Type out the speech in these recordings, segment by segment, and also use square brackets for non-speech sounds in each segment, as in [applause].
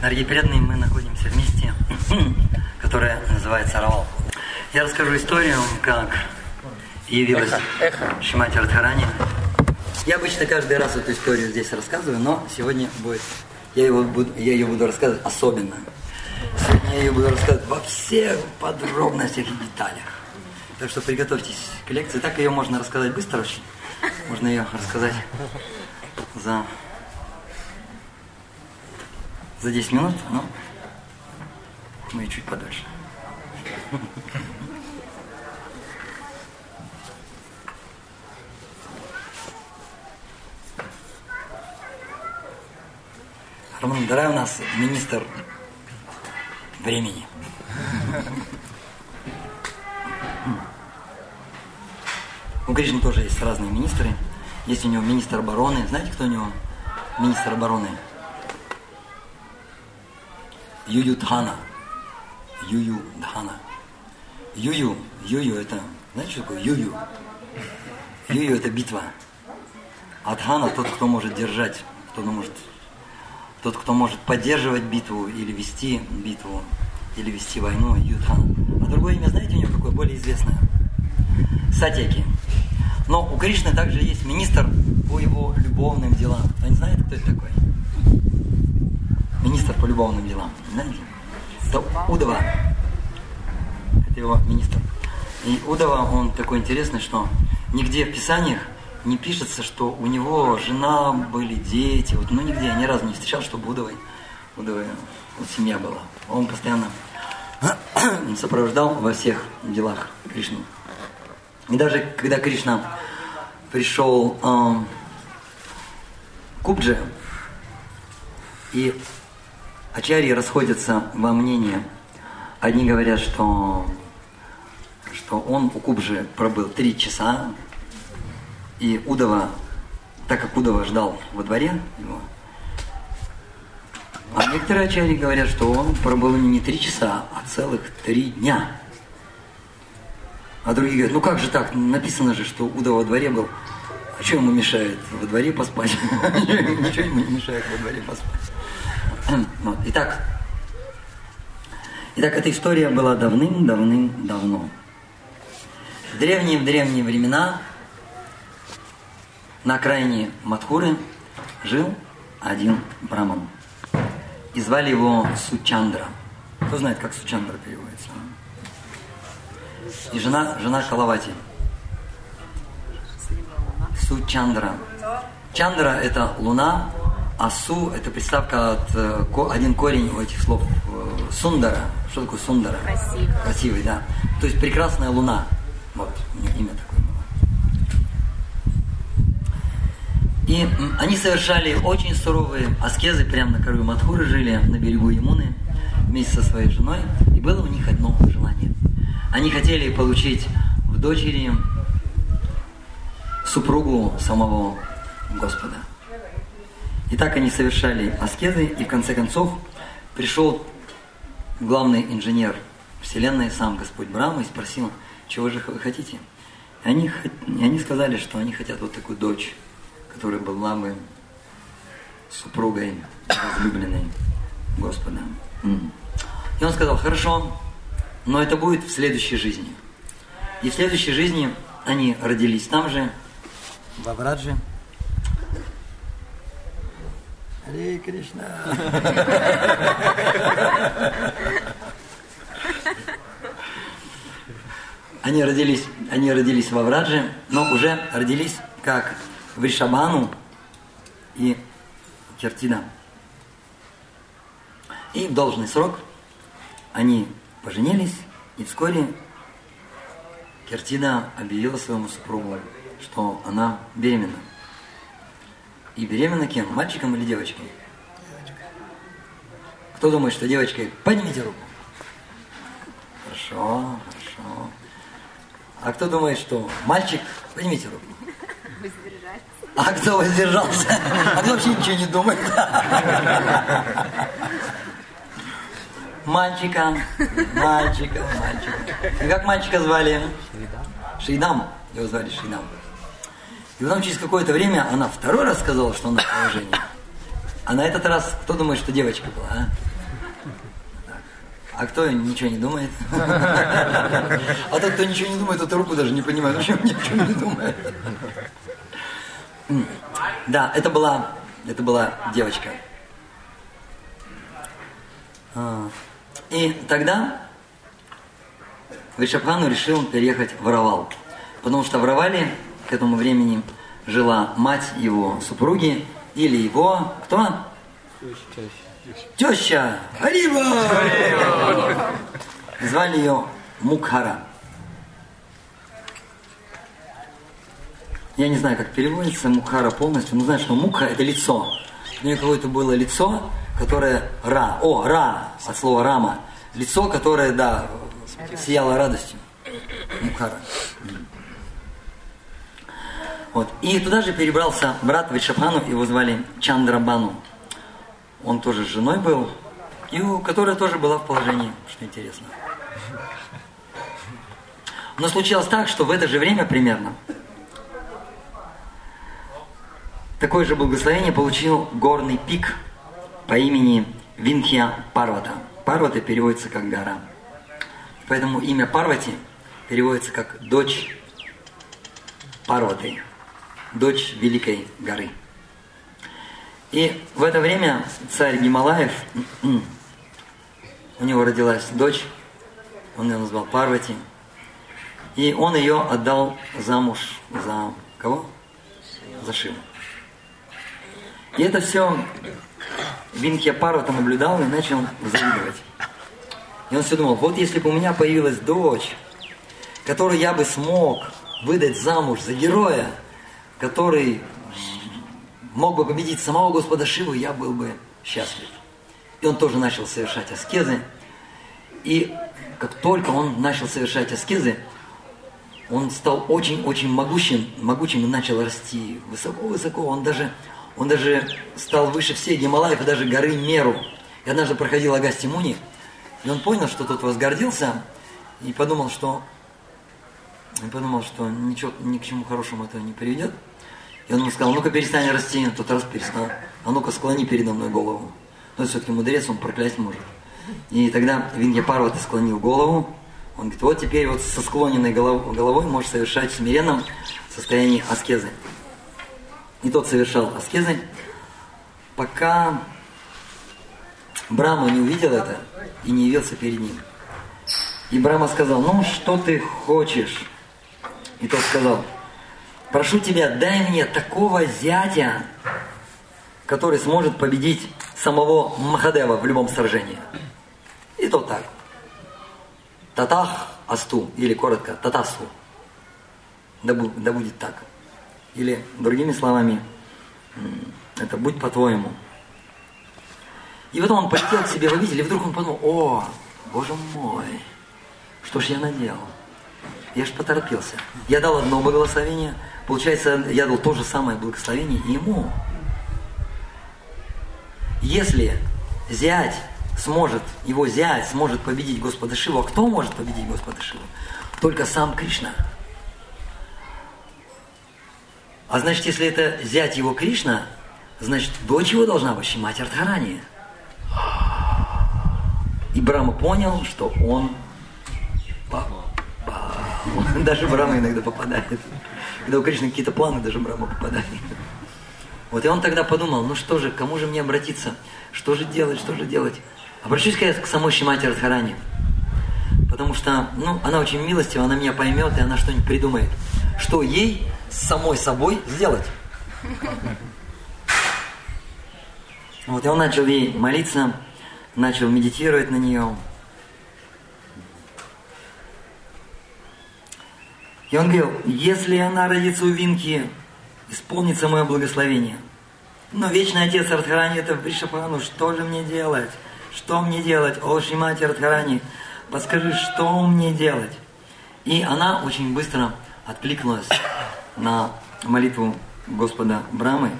Дорогие преданные, мы находимся в месте, [clears throat] которое называется Равал. Я расскажу историю, как явилась Шимати Радхарани. Я обычно каждый раз эту историю здесь рассказываю, но сегодня будет, я, его буду, я ее буду рассказывать особенно. Сегодня я ее буду рассказывать во всех подробностях и деталях. Так что приготовьтесь к лекции. Так ее можно рассказать быстро очень. Можно ее рассказать за за 10 минут, но мы чуть подольше. Роман Дарай у нас министр времени. У Кришны тоже есть разные министры. Есть у него министр обороны. Знаете, кто у него министр обороны? Юю Дхана. Юю. Юю, это, знаете, что такое Юю? Юю это битва. А Дхана тот, кто может держать, кто может, тот, кто может поддерживать битву или вести битву, или вести войну, Юдхана. А другое имя, знаете, у него какое более известное? Сатьяки. Но у Кришны также есть министр по его любовным делам. Кто не знает, кто это такой? Министр по любовным делам, знаете? Это Удова. Это его министр. И Удова, он такой интересный, что нигде в Писаниях не пишется, что у него жена, были дети. Вот, ну, нигде, я ни разу не встречал, чтобы Удовой, Удовой вот, семья была. Он постоянно [clears throat] сопровождал во всех делах Кришну. И даже когда Кришна пришел э, Кубджи, и Ачарьи расходятся во мнении. Одни говорят, что, что он у Кубжи пробыл три часа, и Удова, так как Удова ждал во дворе его, а некоторые ачарьи говорят, что он пробыл не три часа, а целых три дня. А другие говорят, ну как же так, написано же, что Удова во дворе был. А что ему мешает во дворе поспать? [laughs] Ничего ему не мешает во дворе поспать. [clears throat] Вот. Итак, итак, эта история была давным-давным-давно. В древние-древние времена на окраине Мадхуры жил один браман. И звали его Сучандра. Кто знает, как Сучандра переводится? И жена, жена Калавати. Сучандра. Чандра – это луна, Асу – это приставка от э, один корень у этих слов э, сундара. Что такое сундара? Красивый. Красивый, да. То есть прекрасная луна. Вот, имя такое было. И они совершали очень суровые аскезы, прямо на краю Мадхуры жили, на берегу Ямуны, вместе со своей женой. И было у них одно желание. Они хотели получить в дочери супругу самого Господа. И так они совершали аскезы, и в конце концов пришел главный инженер Вселенной, сам Господь Брама, и спросил, чего же вы хотите? И они, и они сказали, что они хотят вот такую дочь, которая была бы супругой возлюбленной Господа. И он сказал, хорошо, но это будет в следующей жизни. И в следующей жизни они родились там же, в Аврадже, Харе Кришна. Они родились, они родились во Врадже, но уже родились как Вришабану и Кертина. И в должный срок они поженились, и вскоре Кертина объявила своему супругу, что она беременна. И беременна кем? Мальчиком или девочкой? Девочка. Кто думает, что девочкой? Поднимите руку. Хорошо, хорошо. А кто думает, что мальчик? Поднимите руку. Воздержаться. А кто воздержался? А кто вообще ничего не думает? Мальчика, мальчика, мальчика. И как мальчика звали? Шейдам. Его звали Шейдам. И потом через какое-то время она второй раз сказала, что она в положении. А на этот раз кто думает, что девочка была, а? А кто ничего не думает? А тот, кто ничего не думает, тот руку даже не понимает, вообще ничего не думает. Да, это была, это была девочка. А, и тогда Вишабхану решил переехать в Равал. Потому что в Равале к этому времени жила мать его супруги или его, кто? Теща. Арива! Звали ее Мукхара. Я не знаю, как переводится Мукхара полностью, но знаю, что Мукха это лицо. У нее какое-то было лицо, которое Ра. О, Ра, от слова Рама. Лицо, которое, да, сияло радостью. Мукхара. Вот. И туда же перебрался брат Вишапану, его звали Чандрабану. Он тоже с женой был, и у которой тоже была в положении, что интересно. Но случилось так, что в это же время примерно такое же благословение получил горный пик по имени Винхия Парвата. Парвата переводится как гора. Поэтому имя Парвати переводится как дочь Парваты, дочь Великой горы. И в это время царь Гималаев, у него родилась дочь, он ее назвал Парвати, и он ее отдал замуж за кого? За Шиву. И это все Винхия Парвата наблюдал и начал завидовать. И он все думал, вот если бы у меня появилась дочь, которую я бы смог выдать замуж за героя, который мог бы победить самого Господа Шиву, я был бы счастлив. И он тоже начал совершать аскезы. И как только он начал совершать аскезы, он стал очень-очень могучим, могучим и начал расти высоко-высоко. Он даже, он даже стал выше всех Гималаев и даже горы Меру. И однажды проходил Агасти Муни, и он понял, что тот возгордился, и подумал, что, и подумал, что ничего, ни к чему хорошему это не приведет. И он ему сказал, ну-ка перестань расти, тот раз перестал. А ну-ка склони передо мной голову. Но все-таки мудрец, он проклясть может. И тогда Виндья Парвата склонил голову. Он говорит, вот теперь вот со склоненной головой можешь совершать в смиренном состоянии аскезы. И тот совершал аскезы, пока Брама не увидел это и не явился перед ним. И Брама сказал, ну что ты хочешь? И тот сказал, прошу тебя, дай мне такого зятя, который сможет победить самого Махадева в любом сражении. И то так. Татах асту, или коротко, татасу. Да, да будет так. Или другими словами, это будь по-твоему. И потом он полетел к себе в обитель, и вдруг он подумал, о, боже мой, что ж я наделал? Я же поторопился. Я дал одно благословение, получается, я дал то же самое благословение ему. Если зять сможет, его зять сможет победить Господа Шиву, а кто может победить Господа Шиву? Только сам Кришна. А значит, если это зять его Кришна, значит, дочь его должна быть мать Артхарани. И Брама понял, что он [laughs] даже Брама иногда попадает. Когда у Кришны какие-то планы, даже Брама попадает. Вот и он тогда подумал, ну что же, кому же мне обратиться? Что же делать, что же делать? Обращусь-ка я к самой Шимати Радхарани. Потому что, ну, она очень милостива, она меня поймет, и она что-нибудь придумает. Что ей с самой собой сделать? Вот, и он начал ей молиться, начал медитировать на нее. И он говорил, если она родится у Винки, исполнится мое благословение. Но Вечный Отец Радхарани это Вришапану, что же мне делать? Что мне делать? О, Шимати Радхарани, подскажи, что мне делать? И она очень быстро откликнулась на молитву Господа Брамы.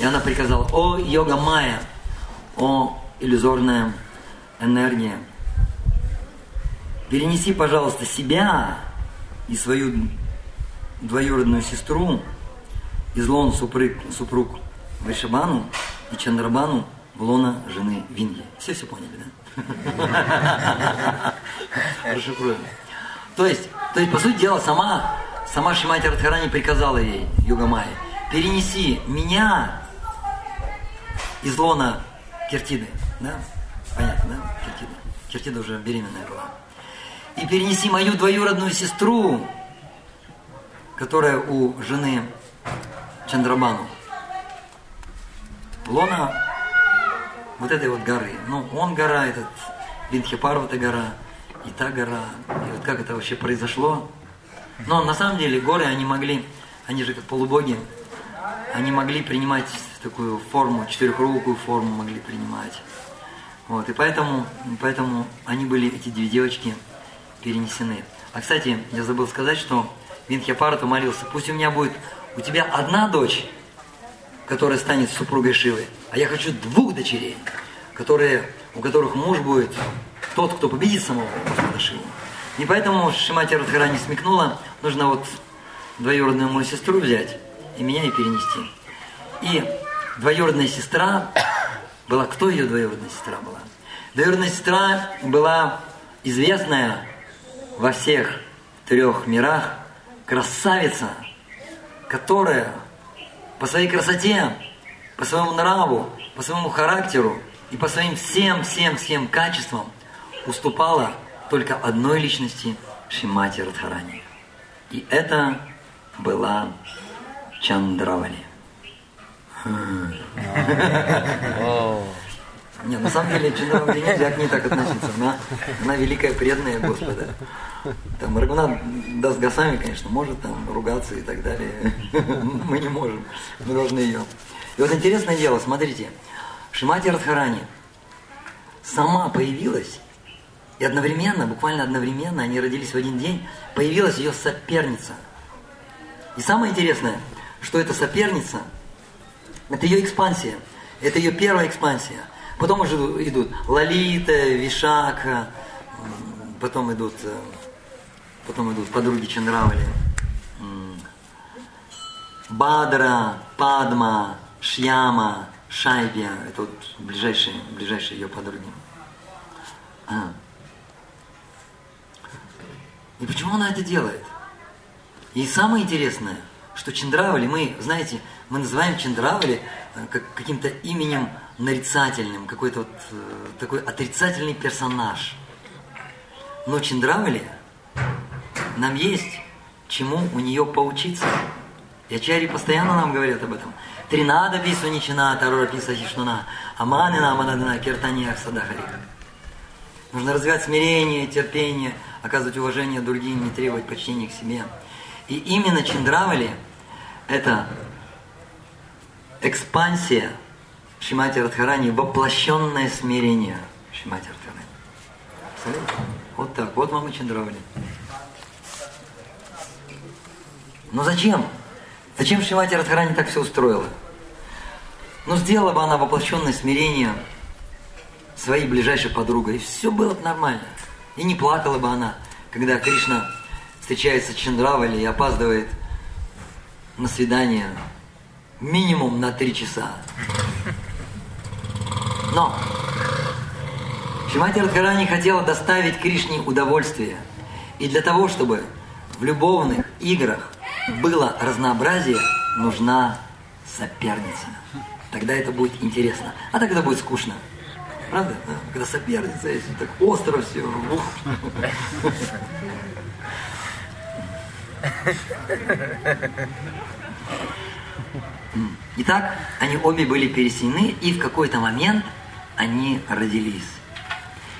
И она приказала, о, йога Майя, о, иллюзорная энергия, перенеси, пожалуйста, себя и свою двоюродную сестру, из лон супруг, супруг Вришабану и Чандрабану в лона жены Винги. Все все поняли, да? [laughs] Расшифруем. То есть, то есть, по сути дела, сама, сама Шимати Радхарани приказала ей, Югамай, перенеси меня из лона Киртиды, да? Понятно, да? Киртида. Киртида уже беременная была. И перенеси мою двоюродную сестру, которая у жены Чандрабану. Лона вот этой вот горы. Ну, он гора, этот Винхипарвата гора, и та гора. И вот как это вообще произошло. Но на самом деле горы, они могли, они же как полубоги, они могли принимать такую форму, четырехрукую форму могли принимать. Вот, и поэтому, поэтому они были, эти две девочки, перенесены. А, кстати, я забыл сказать, что Винхьяпарата молился, пусть у меня будет, у тебя одна дочь, которая станет супругой Шивы, а я хочу двух дочерей, которые, у которых муж будет тот, кто победит самого Господа Шиву. И поэтому Шимати Радхарани смекнула, нужно вот двоюродную мою сестру взять и меня и перенести. И двоюродная сестра была, кто ее двоюродная сестра была? Двоюродная сестра была известная во всех трех мирах красавица, которая по своей красоте, по своему нраву, по своему характеру и по своим всем-всем-всем качествам уступала только одной личности Шимати Радхарани. И это была Чандравали. Нет, на самом деле Чандравали нельзя к ней так относиться. Она, она великая преданная Господа. Там Рагунат даст Гасами, конечно, может там ругаться и так далее. [laughs] Мы не можем. Мы должны ее. И вот интересное дело, смотрите. Шимати Радхарани сама появилась, и одновременно, буквально одновременно, они родились в один день, появилась ее соперница. И самое интересное, что эта соперница, это ее экспансия, это ее первая экспансия. Потом уже идут Лалита, Вишака, потом идут э, потом идут подруги Чандравали, Бадра, Падма, Шьяма, Шайбия, это вот ближайшие, ближайшие ее подруги. А. И почему она это делает? И самое интересное, что Чандравали, мы, знаете, мы называем Чандравали э, как каким-то именем нарицательным, какой-то вот э, такой отрицательный персонаж. Но Чандравали нам есть чему у нее поучиться. И постоянно нам говорят об этом. Тринада пису ничина, тарора писа хишнуна, аманы нам анадана киртания садахарика. Нужно развивать смирение, терпение, оказывать уважение другим, не требовать почтения к себе. И именно Чандравали – это экспансия Шимати Радхарани, воплощенное смирение Шимати Радхарани. Вот так, вот мама Чандравали. Но зачем? Зачем Шимати Радхарани так все устроила? Ну, сделала бы она воплощенное смирение своей ближайшей подругой, и все было бы нормально. И не плакала бы она, когда Кришна встречается с Чандравали и опаздывает на свидание минимум на три часа. Но Шимати Радхарани хотела доставить Кришне удовольствие. И для того, чтобы в любовных играх было разнообразие, нужна соперница. Тогда это будет интересно. А тогда будет скучно. Правда? Да? Когда соперница есть, так остро все. Ух. Итак, они обе были переселены, и в какой-то момент они родились.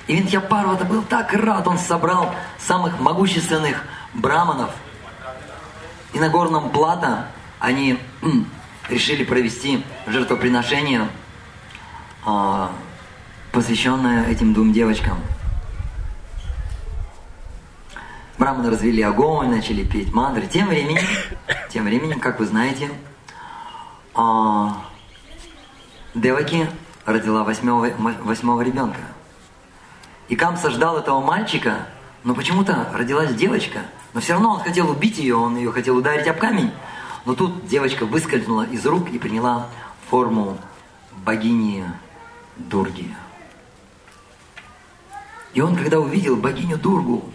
И Винтья Парвата был так рад, он собрал самых могущественных браманов – и на горном плато они решили провести жертвоприношение, а, посвященное этим двум девочкам. Браманы развели огонь, начали петь мантры. Тем временем, [coughs] тем временем, как вы знаете, а, Деваки родила восьмого, восьмого ребенка. И Камса ждал этого мальчика, но почему-то родилась девочка – но все равно он хотел убить ее, он ее хотел ударить об камень. Но тут девочка выскользнула из рук и приняла форму богини Дурги. И он, когда увидел богиню Дургу,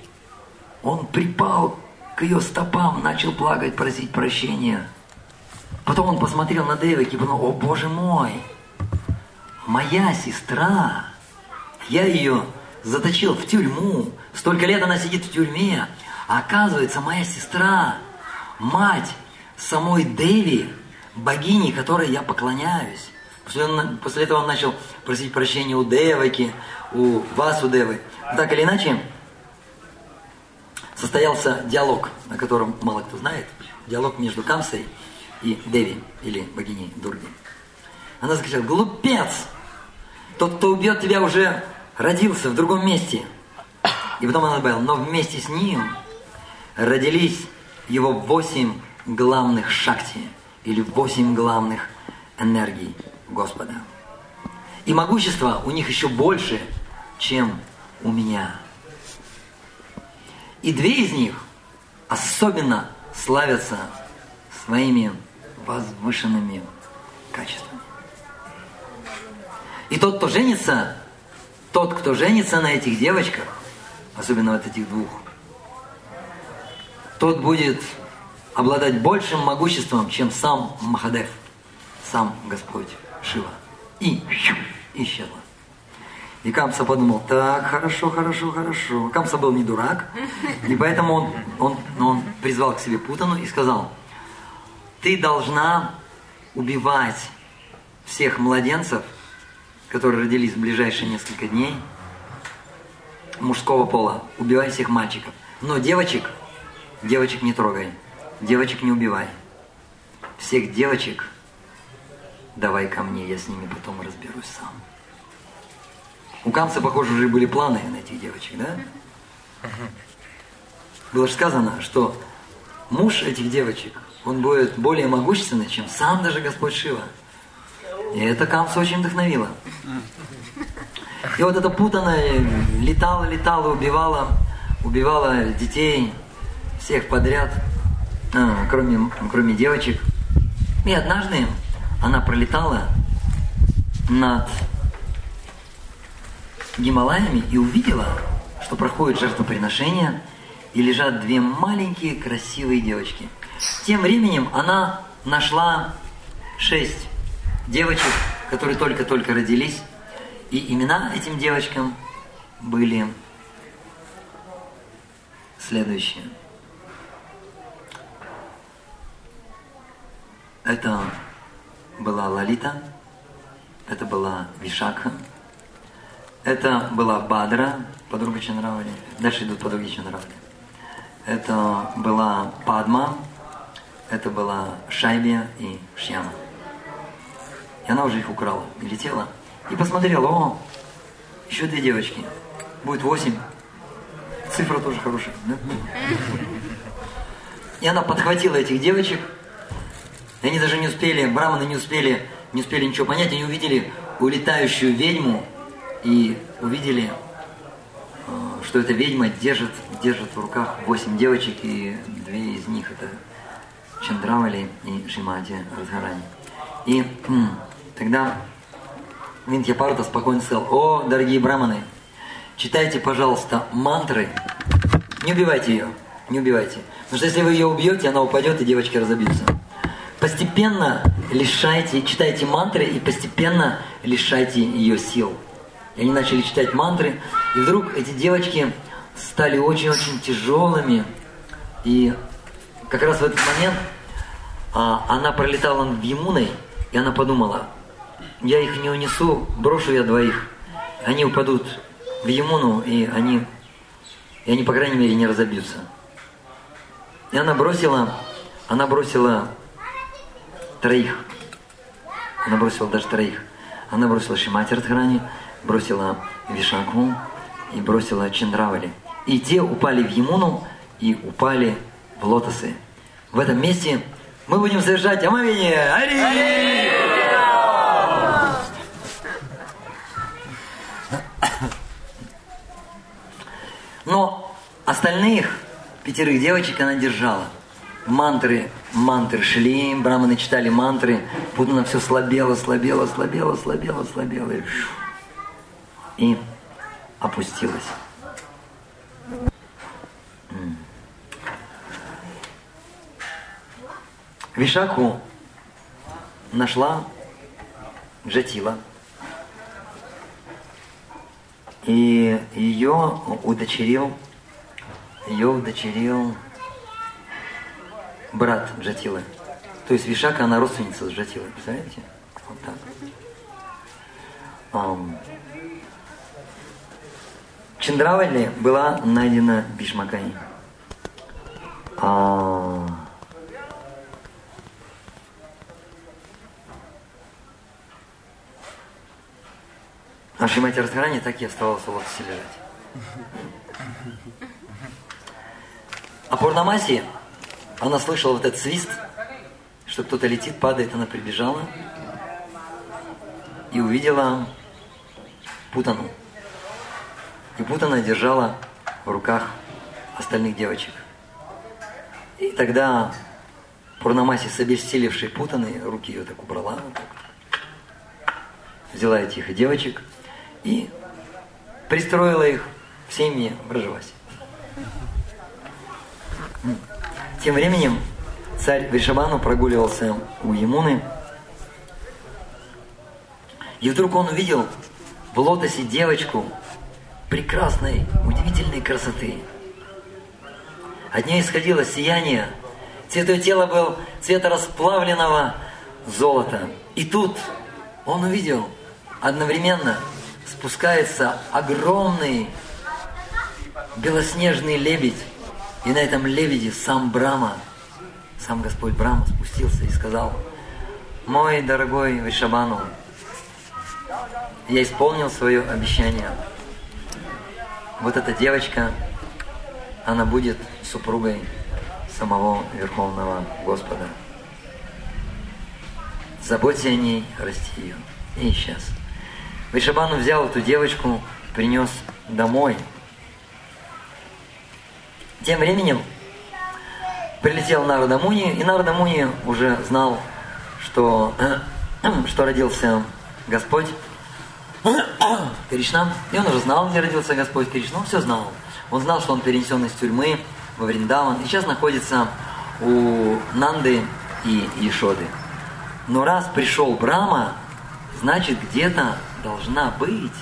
он припал к ее стопам, начал плакать, просить прощения. Потом он посмотрел на Девики и подумал, о боже мой, моя сестра, я ее заточил в тюрьму, столько лет она сидит в тюрьме, а оказывается, моя сестра, мать самой Деви, богини, которой я поклоняюсь. После, после этого он начал просить прощения у Деваки, у вас, у Девы. Так или иначе, состоялся диалог, о котором мало кто знает. Диалог между Камсой и Деви, или богиней Дурги. Она закричала, глупец! Тот, кто убьет тебя, уже родился в другом месте. И потом она добавила, но вместе с ним родились его восемь главных шакти, или восемь главных энергий Господа. И могущество у них еще больше, чем у меня. И две из них особенно славятся своими возвышенными качествами. И тот, кто женится, тот, кто женится на этих девочках, особенно вот этих двух, тот будет обладать большим могуществом, чем сам Махадев, сам Господь Шива. И исчезла. И Камса подумал, так, хорошо, хорошо, хорошо. Камса был не дурак, и поэтому он, он, он призвал к себе Путану и сказал, ты должна убивать всех младенцев, которые родились в ближайшие несколько дней, мужского пола, убивай всех мальчиков. Но девочек, девочек не трогай, девочек не убивай. Всех девочек давай ко мне, я с ними потом разберусь сам. У Камса, похоже, уже были планы на этих девочек, да? Было же сказано, что муж этих девочек, он будет более могущественный, чем сам даже Господь Шива. И это Камса очень вдохновило. И вот эта путаная летала, летала, убивала, убивала детей, всех подряд, а, кроме, кроме девочек. И однажды она пролетала над Гималаями и увидела, что проходит жертвоприношение, и лежат две маленькие красивые девочки. Тем временем она нашла шесть девочек, которые только-только родились, и имена этим девочкам были следующие. Это была Лалита, это была Вишакха, это была Бадра, подруга Чандравали. Дальше идут подруги Чандравали. Это была Падма, это была Шайбия и Шьяма. И она уже их украла и летела. И посмотрела, о, еще две девочки. Будет восемь. Цифра тоже хорошая. Да? И она подхватила этих девочек. И они даже не успели, браманы не успели, не успели ничего понять. Они увидели улетающую ведьму, и увидели, э, что эта ведьма держит, держит в руках восемь девочек, и две из них это Чандравали и Шимати Радхарани. И тогда Винтьяпарта спокойно сказал, о, дорогие браманы, читайте, пожалуйста, мантры, не убивайте ее, не убивайте. Потому что если вы ее убьете, она упадет, и девочки разобьются. Постепенно лишайте, читайте мантры и постепенно лишайте ее сил. И они начали читать мантры. И вдруг эти девочки стали очень-очень тяжелыми. И как раз в этот момент а, она пролетала над Емуной, и она подумала, я их не унесу, брошу я двоих. Они упадут в Емуну, и они, и они, по крайней мере, не разобьются. И она бросила, она бросила троих. Она бросила даже троих. Она бросила Шимати Радхарани, бросила Вишакху и бросила Чендравали. И те упали в Емуну и упали в лотосы. В этом месте мы будем совершать омовение. Ари! Но остальных пятерых девочек она держала. мантры, мантры шли, браманы читали мантры, Путана все слабело, слабело, слабело, слабело, слабело, и, и опустилась. Вишаку нашла Джатила. И ее удочерил, ее удочерил брат Джатилы. То есть Вишака, она родственница с Джатилой, представляете? Вот так. Um, Чандравали была найдена Бишмакани. А, а Шимати Радхарани так и оставалась в лотосе лежать. А Пурнамаси, она слышала вот этот свист, что кто-то летит, падает, она прибежала и увидела Путану. И Путана держала в руках остальных девочек. И тогда Пурнамаси, с обессилевшей Путаной, руки ее так убрала, вот так, взяла этих девочек и пристроила их в семьи в Рожевасе. Тем временем царь Вришабану прогуливался у Емуны, и вдруг он увидел в лотосе девочку, прекрасной, удивительной красоты. От нее исходило сияние, цвет ее тела был цвета расплавленного золота. И тут он увидел одновременно спускается огромный белоснежный лебедь. И на этом лебеде сам Брама, сам Господь Брама спустился и сказал, «Мой дорогой Вишабану, я исполнил свое обещание – вот эта девочка, она будет супругой самого Верховного Господа. Заботься о ней, расти ее. И сейчас. Вишабану взял эту девочку, принес домой. Тем временем прилетел Нарада Муни, и Нарада Муни уже знал, что, [clears throat] что родился Господь [clears throat] Кришна. И он уже знал, где родился Господь Кришна. Он все знал. Он знал, что он перенесен из тюрьмы во Вриндаван. И сейчас находится у Нанды и Ешоды. Но раз пришел Брама, значит где-то должна быть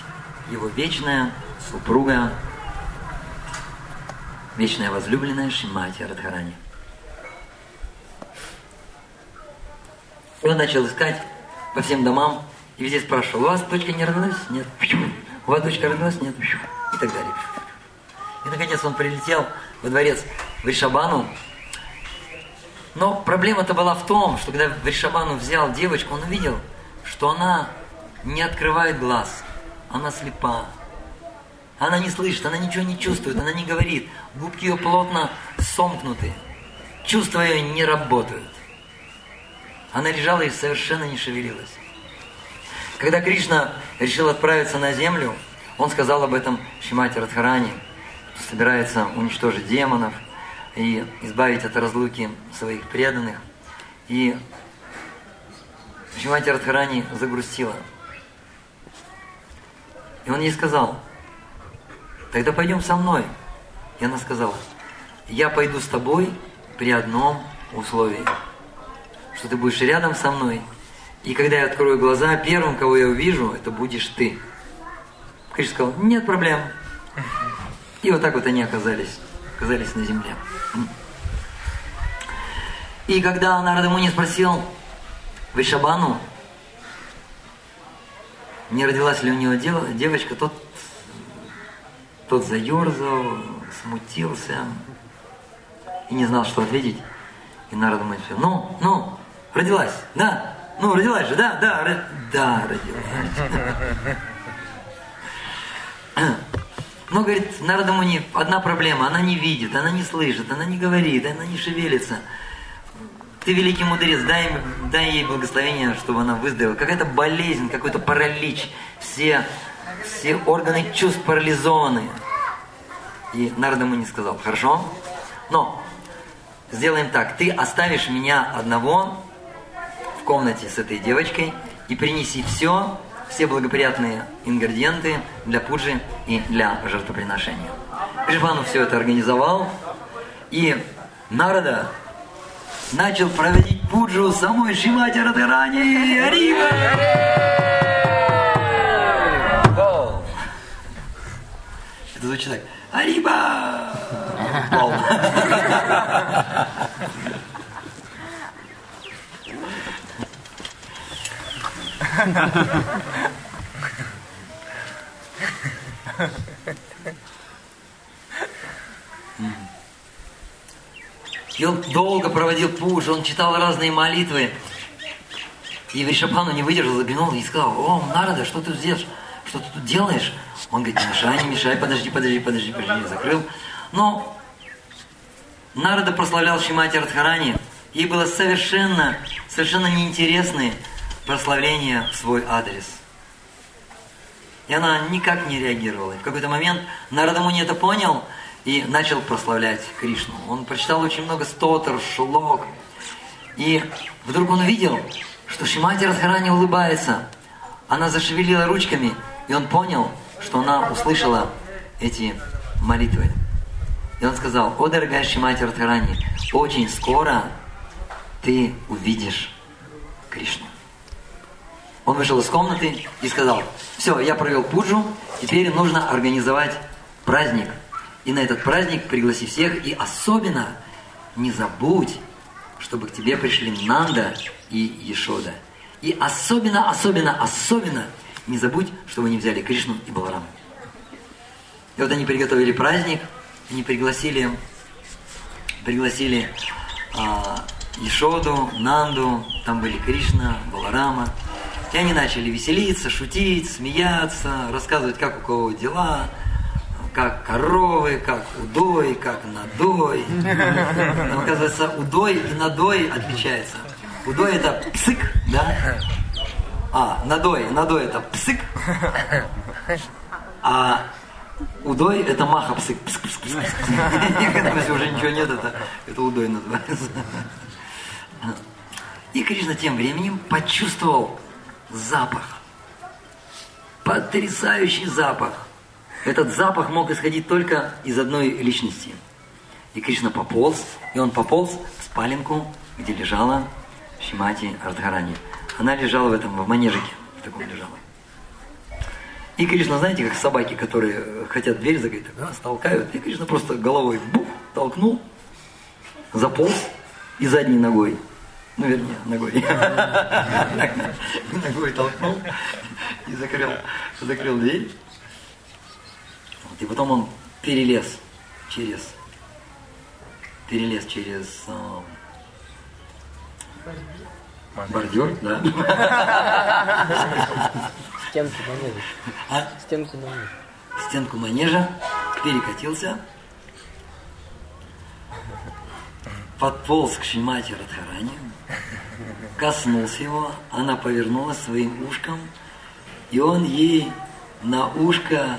его вечная супруга, вечная возлюбленная Шимати Радхарани. И он начал искать по всем домам, и везде спрашивал, у вас дочка не родилась? Нет. У вас дочка родилась? Нет. И так далее. И наконец он прилетел во дворец в Ришабану. Но проблема-то была в том, что когда в Ришабану взял девочку, он увидел, что она не открывает глаз. Она слепа. Она не слышит, она ничего не чувствует, она не говорит. Губки ее плотно сомкнуты. Чувства ее не работают. Она лежала и совершенно не шевелилась. Когда Кришна решил отправиться на землю, он сказал об этом Шимати Радхарани, что собирается уничтожить демонов и избавить от разлуки своих преданных. И Шимати Радхарани загрустила. И он ей сказал, тогда пойдем со мной. И она сказала, я пойду с тобой при одном условии, что ты будешь рядом со мной и когда я открою глаза, первым, кого я увижу, это будешь ты. Кришна сказал, нет проблем. И вот так вот они оказались, оказались на земле. И когда Нарада Муни спросил Вишабану, не родилась ли у него девочка, тот, тот заерзал, смутился и не знал, что ответить. И Нарада Муни ну, ну, родилась, да, ну, родилась же, да? Да, ро... да, родилась. Но, говорит, Нарада Муни, одна проблема, она не видит, она не слышит, она не говорит, она не шевелится. Ты великий мудрец, дай, дай ей благословение, чтобы она выздоровела. Какая-то болезнь, какой-то паралич, все, все органы чувств парализованы. И Нарада Муни сказал, хорошо, но сделаем так, ты оставишь меня одного в комнате с этой девочкой и принеси все, все благоприятные ингредиенты для пуджи и для жертвоприношения. Шрипану все это организовал, и Народа начал проводить пуджу самой Шимати Радharani. Арива! Это звучит так. Ариба! Пол. И он долго проводил пуш, он читал разные молитвы. И Вишапану не выдержал, заглянул и сказал, о, Нарада, что ты здесь, что ты тут делаешь? Он говорит, не мешай, не мешай, подожди, подожди, подожди, подожди, закрыл. Но Нарада прославлял Шимати Радхарани. Ей было совершенно, совершенно неинтересны прославления в свой адрес. И она никак не реагировала. И в какой-то момент Нарада Муни это понял и начал прославлять Кришну. Он прочитал очень много стотер, шлок. И вдруг он увидел, что Шимати Радхарани улыбается. Она зашевелила ручками, и он понял, что она услышала эти молитвы. И он сказал, о, дорогая Шимати Радхарани, очень скоро ты увидишь Кришну. Он вышел из комнаты и сказал, все, я провел пуджу, теперь нужно организовать праздник. И на этот праздник пригласи всех, и особенно не забудь, чтобы к тебе пришли Нанда и Ешода. И особенно, особенно, особенно не забудь, чтобы они взяли Кришну и Балараму. И вот они приготовили праздник, они пригласили, пригласили а, Ешоду, Нанду, там были Кришна, Баларама. И они начали веселиться, шутить, смеяться, рассказывать, как у кого дела, как коровы, как удой, как надой. Но, оказывается, удой и надой отличается. Удой это псык, да? А, надой, надой это псык. А удой это маха псык. Псык, псык, псык. Если уже ничего нет, это, это удой называется. И Кришна тем временем почувствовал запах. Потрясающий запах. Этот запах мог исходить только из одной личности. И Кришна пополз, и он пополз в спаленку, где лежала Шимати Ардхарани. Она лежала в этом, в манежике, в таком лежала. И Кришна, знаете, как собаки, которые хотят дверь закрыть, да, столкают, и Кришна просто головой бух, толкнул, заполз и задней ногой ну, вернее, ногой. [laughs] Ногой толкнул и закрыл, закрыл дверь. И потом он перелез через, перелез через э, бордюр, да. Стенку манежа. А? Стенку манежа. Стенку манежа, перекатился, подполз к Шимати Радхарани, коснулся его, она повернулась своим ушком, и он ей на ушко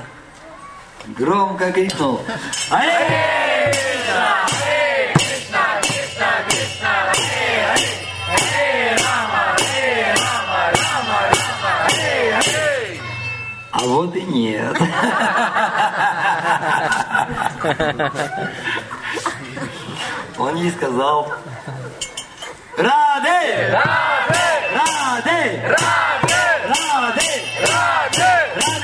громко крикнул «Аре! А вот и нет. Он ей сказал Рады! Рады! Рады! Рады! Рады! Рады!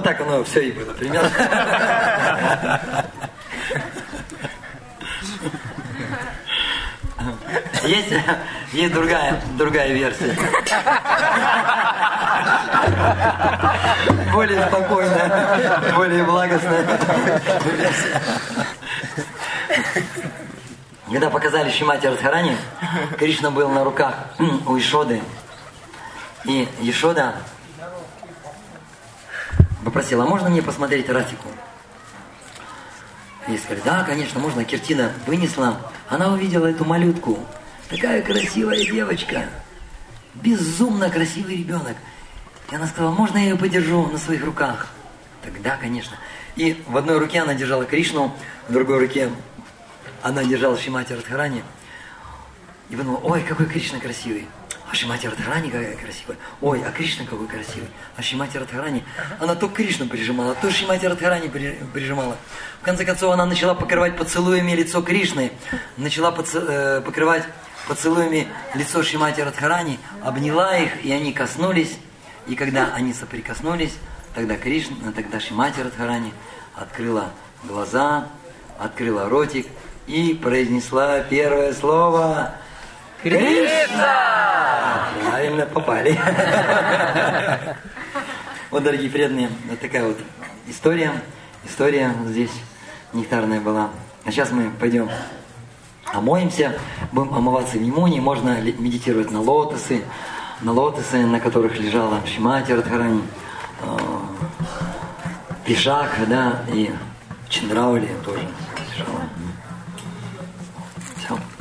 Вот так оно все и было примерно. Есть, есть другая, другая версия. Более спокойная, более благостная версия. Когда показали Шимати Радхарани, Кришна был на руках у Ишоды. И Ешода попросила, а можно мне посмотреть Ратику? И сказали, да, конечно, можно. Киртина вынесла. Она увидела эту малютку. Такая красивая девочка. Безумно красивый ребенок. И она сказала, можно я ее подержу на своих руках? Тогда, конечно. И в одной руке она держала Кришну, в другой руке она держала Шимати Радхарани. И подумала, ой, какой Кришна красивый. А Шимати Радхарани какая красивая. Ой, а Кришна какой красивый. А Шимати Радхарани, она то Кришну прижимала, то Шимати Радхарани прижимала. В конце концов, она начала покрывать поцелуями лицо Кришны, начала поцел, э, покрывать поцелуями лицо Шимати Радхарани, обняла их, и они коснулись. И когда они соприкоснулись, тогда Кришна, тогда Шимати Радхарани открыла глаза, открыла ротик и произнесла первое слово Кришна! Правильно попали. [laughs] Вот, дорогие преданные, вот такая вот история. История здесь нектарная была. А сейчас мы пойдем омоемся, будем омываться в Нимуне, можно медитировать на лотосы, на лотосы, на которых лежала Шимати Радхарани, э, Пишак, да, и Чандраули тоже лежала.